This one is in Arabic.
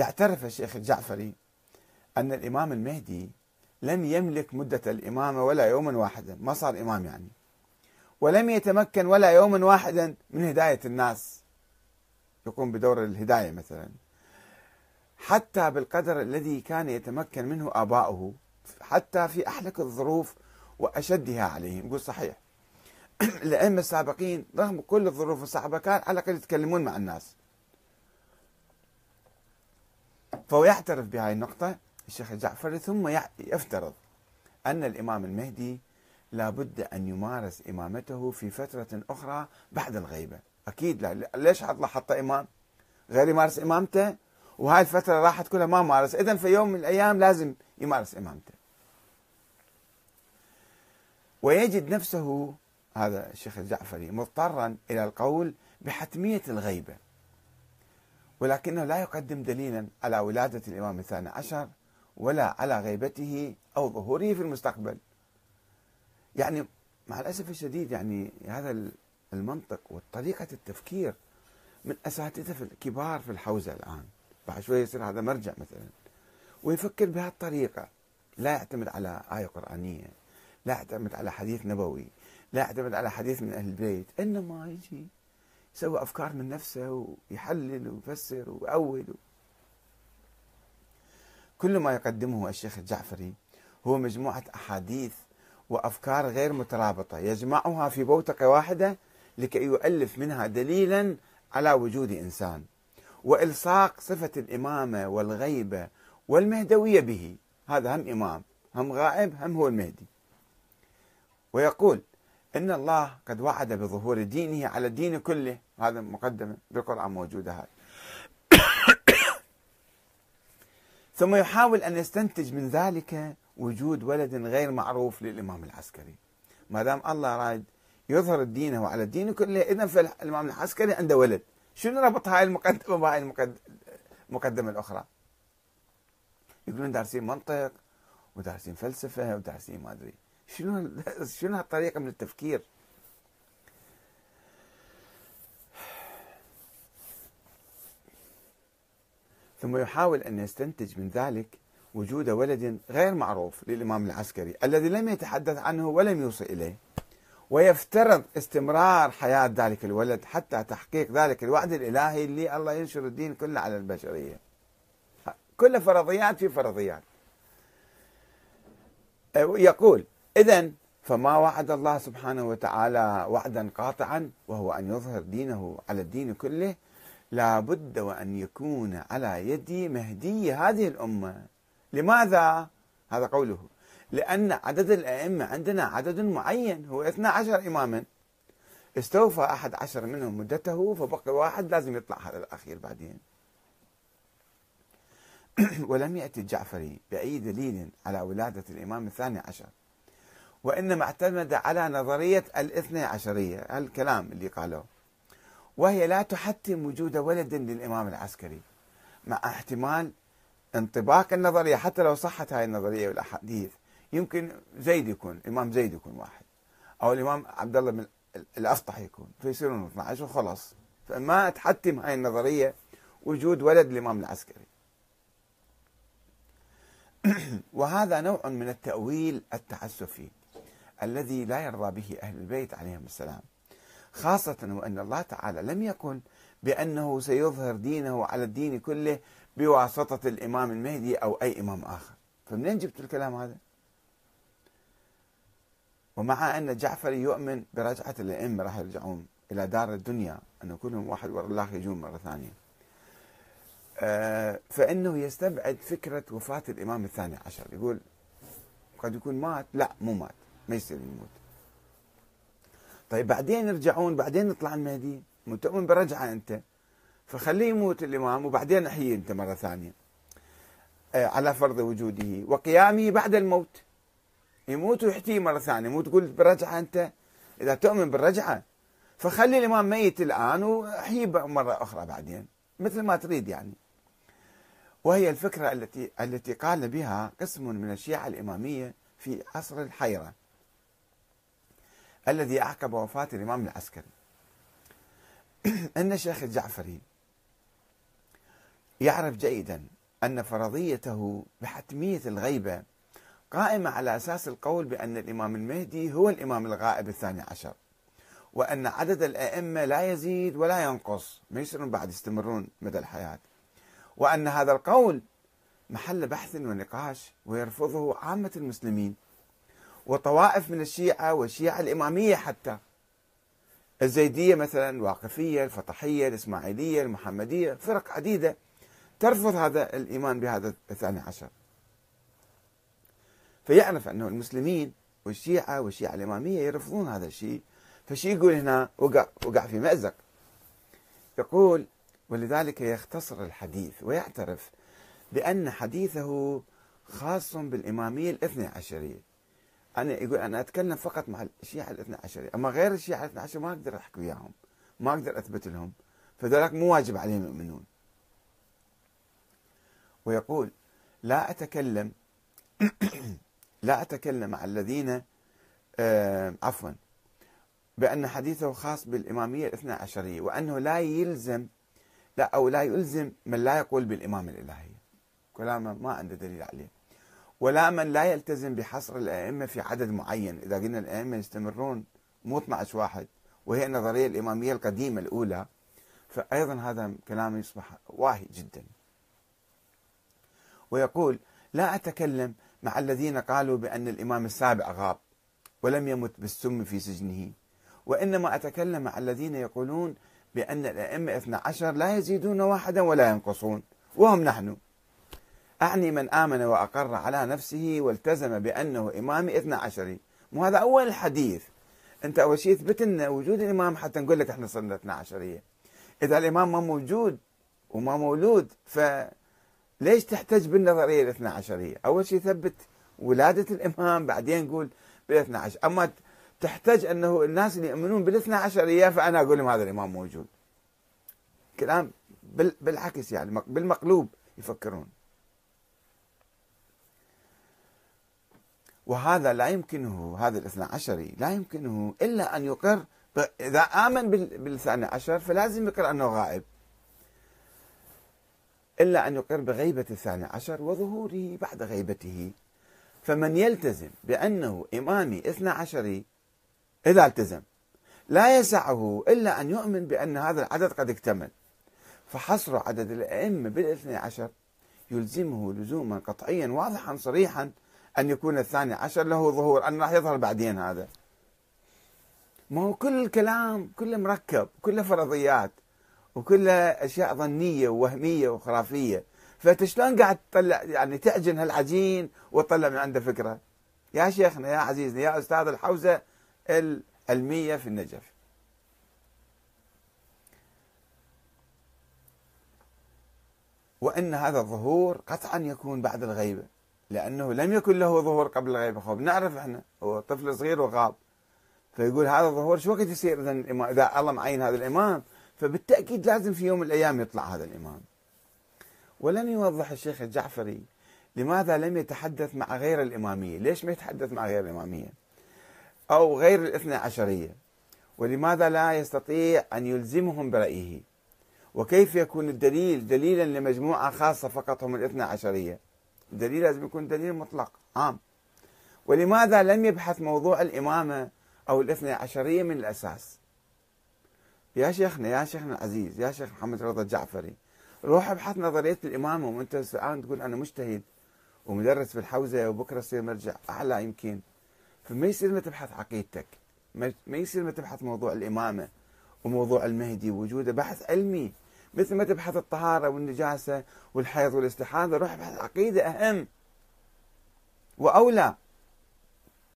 يعترف الشيخ الجعفري أن الإمام المهدي لم يملك مدة الإمامة ولا يوما واحدا ما صار إمام يعني. ولم يتمكن ولا يوما واحدا من هداية الناس. يقوم بدور الهداية مثلا. حتى بالقدر الذي كان يتمكن منه آباؤه حتى في أحلك الظروف وأشدها عليهم. يقول صحيح. الأئمة السابقين رغم كل الظروف الصعبة كان على الأقل يتكلمون مع الناس. فهو يعترف بهذه النقطة الشيخ الجعفري ثم يفترض أن الإمام المهدي لابد أن يمارس إمامته في فترة أخرى بعد الغيبة. أكيد لا ليش الله حط إمام؟ غير يمارس إمامته؟ وهاي الفترة راحت كلها ما مارس. إذا في يوم من الأيام لازم يمارس إمامته. ويجد نفسه هذا الشيخ الجعفري مضطرا إلى القول بحتمية الغيبة. ولكنه لا يقدم دليلا على ولادة الإمام الثاني عشر ولا على غيبته أو ظهوره في المستقبل. يعني مع الأسف الشديد يعني هذا المنطق وطريقة التفكير من أساتذة الكبار في الحوزة الآن. بعد شوي يصير هذا مرجع مثلا. ويفكر بهالطريقة. لا يعتمد على آية قرآنية. لا يعتمد على حديث نبوي. لا يعتمد على حديث من أهل البيت. إنما يجي يسوي أفكار من نفسه ويحلل ويفسر ويأول كل ما يقدمه الشيخ الجعفري هو مجموعة أحاديث وأفكار غير مترابطة يجمعها في بوتقة واحدة لكي يؤلف منها دليلا على وجود إنسان وإلصاق صفة الإمامة والغيبة والمهدوية به. هذا هم إمام هم غائب هم هو المهدي. ويقول إن الله قد وعد بظهور دينه على الدين كله. هذا مقدمة بالقرآن موجودة هاي. ثم يحاول أن يستنتج من ذلك وجود ولد غير معروف للإمام العسكري. ما دام الله راد يظهر دينه على الدين كله إذا فالإمام العسكري عنده ولد. شنو ربط هاي المقدمة بهاي المقدمة الأخرى؟ يقولون دارسين منطق ودارسين فلسفة ودارسين ما أدري. شنو شنو هالطريقة من التفكير؟ ثم يحاول أن يستنتج من ذلك وجود ولد غير معروف للإمام العسكري الذي لم يتحدث عنه ولم يوصي إليه ويفترض استمرار حياة ذلك الولد حتى تحقيق ذلك الوعد الإلهي اللي الله ينشر الدين كله على البشرية. كل فرضيات في فرضيات. يقول إذا فما وعد الله سبحانه وتعالى وعدا قاطعا وهو أن يظهر دينه على الدين كله لا بد وأن يكون على يد مهدي هذه الأمة. لماذا؟ هذا قوله. لأن عدد الأئمة عندنا عدد معين هو 12 إماما. استوفى أحد عشر منهم مدته فبقي واحد لازم يطلع هذا الأخير بعدين. ولم يأتي الجعفري بأي دليل على ولادة الإمام الثاني عشر. وإنما اعتمد على نظرية الاثنى عشرية الكلام اللي قالوه وهي لا تحتم وجود ولد للإمام العسكري مع احتمال انطباق النظرية حتى لو صحت هاي النظرية والأحاديث. يمكن زيد يكون الإمام زيد يكون واحد. أو الإمام عبد الله بن الأفطح يكون فيصيرون 12 وخلاص. فما تحتم هاي النظرية وجود ولد الإمام العسكري. وهذا نوع من التأويل التعسفي. الذي لا يرضى به أهل البيت عليهم السلام. خاصة وأن الله تعالى لم يقل بأنه سيظهر دينه على الدين كله بواسطة الإمام المهدي أو أي إمام آخر. فمنين جبت الكلام هذا؟ ومع أن جعفر يؤمن برجعة الأئمة راح يرجعون إلى دار الدنيا أن كلهم واحد ورا الله يجون مرة ثانية. آه، فإنه يستبعد فكرة وفاة الإمام الثاني عشر. يقول قد يكون مات؟ لا مو مات. ما يصير يموت. طيب بعدين يرجعون بعدين يطلع المهدي. مؤمن برجعة أنت. فخليه يموت الإمام وبعدين احييه أنت مرة ثانية. آه، على فرض وجوده. وقيامه بعد الموت. يموت ويحتيه مرة ثانية. مو تقول برجعة أنت؟ إذا تؤمن بالرجعة. فخلي الإمام ميت الآن وأحييه مرة أخرى بعدين. مثل ما تريد يعني. وهي الفكرة التي التي قال بها قسم من الشيعة الإمامية في عصر الحيرة. الذي أعقب وفاة الإمام العسكري. أن الشيخ الجعفري يعرف جيدا أن فرضيته بحتمية الغيبة قائمة على أساس القول بأن الإمام المهدي هو الإمام الغائب الثاني عشر وأن عدد الأئمة لا يزيد ولا ينقص ما يصيرون بعد يستمرون مدى الحياة وأن هذا القول محل بحث ونقاش ويرفضه عامة المسلمين وطوائف من الشيعة والشيعة الإمامية حتى. الزيدية مثلا الواقفية الفطحية الإسماعيلية المحمدية فرق عديدة ترفض هذا الإيمان بهذا الثاني عشر. فيعرف أنه المسلمين والشيعة والشيعة الإمامية يرفضون هذا الشيء. فشي يقول هنا وقع, وقع في مأزق. يقول ولذلك يختصر الحديث ويعترف بأن حديثه خاص بالإمامية الاثنى عشرية. أنا يقول أنا أتكلم فقط مع الشيعة الاثنى عشرية أما غير الشيعة الاثنى عشرية ما أقدر أحكي وياهم ما أقدر أثبت لهم فذلك مو واجب عليهم يؤمنون. ويقول لا أتكلم لا أتكلم مع الذين آه عفوا بأن حديثه خاص بالإمامية الاثنى عشرية وأنه لا يلزم لا أو لا يلزم من لا يقول بالإمامة الإلهية. كلامه ما عنده دليل عليه. ولا من لا يلتزم بحصر الأئمة في عدد معين. إذا قلنا الأئمة يستمرون مو 12 واحد وهي النظرية الإمامية القديمة الأولى فأيضا هذا كلام يصبح واهي جدا. ويقول لا أتكلم مع الذين قالوا بأن الإمام السابع غاب ولم يمت بالسم في سجنه وإنما أتكلم مع الذين يقولون بأن الأئمة 12 لا يزيدون واحدا ولا ينقصون وهم نحن. أعني من آمن وأقر على نفسه والتزم بأنه إمام اثنى عشري مو هذا أول الحديث أنت أول شيء اثبت لنا وجود الإمام حتى نقول لك إحنا صرنا اثنى عشرية إذا الإمام ما موجود وما مولود فليش تحتج بالنظرية الاثنى عشرية أول شيء ثبت ولادة الإمام بعدين نقول بالاثنى عشر. أما تحتاج أنه الناس اللي يؤمنون بالاثنى عشرية فأنا أقول لهم هذا الإمام موجود. كلام بالعكس يعني بالمقلوب يفكرون. وهذا لا يمكنه هذا الاثنى عشري لا يمكنه إلا أن يقر إذا آمن بالثاني عشر فلازم يقر أنه غائب. إلا أن يقر بغيبة الثاني عشر وظهوره بعد غيبته. فمن يلتزم بأنه إمامي اثنى عشري إذا التزم لا يسعه إلا أن يؤمن بأن هذا العدد قد اكتمل. فحصر عدد الأئمة بالاثنى عشر يلزمه لزوما قطعيا واضحا صريحا أن يكون الثاني عشر له ظهور أن راح يظهر بعدين هذا. ما هو كل الكلام كله مركب كله فرضيات وكله أشياء ظنية ووهمية وخرافية. فأنت شلون قاعد تطلع؟ يعني تعجن هالعجين وتطلع من عنده فكرة. يا شيخنا يا عزيزنا يا أستاذ الحوزة العلمية في النجف. وأن هذا الظهور قطعا يكون بعد الغيبة. لأنه لم يكن له ظهور قبل الغيبة خب نعرف إحنا هو طفل صغير وغاب. فيقول هذا الظهور شو وقت يصير إذا إذا الله معين هذا الإمام؟ فبالتأكيد لازم في يوم من الأيام يطلع هذا الإمام. ولم يوضح الشيخ الجعفري لماذا لم يتحدث مع غير الإمامية. ليش ما يتحدث مع غير الإمامية؟ أو غير الاثنى عشرية. ولماذا لا يستطيع أن يلزمهم برأيه؟ وكيف يكون الدليل؟ دليلا لمجموعة خاصة فقط هم الاثنى عشرية. الدليل لازم يكون دليل مطلق عام. ولماذا لم يبحث موضوع الإمامة أو الاثنى عشرية من الأساس؟ يا شيخنا يا شيخنا العزيز يا شيخ محمد رضا الجعفري روح ابحث نظرية الإمامة وأنت الآن تقول أنا مجتهد ومدرس في الحوزة وبكرة تصير مرجع أعلى يمكن. فما يصير ما تبحث عقيدتك؟ ما يصير ما تبحث موضوع الإمامة وموضوع المهدي وجوده بحث علمي. مثل ما تبحث الطهارة والنجاسة والحيض والاستحاضة روح ابحث عقيدة أهم. وأولى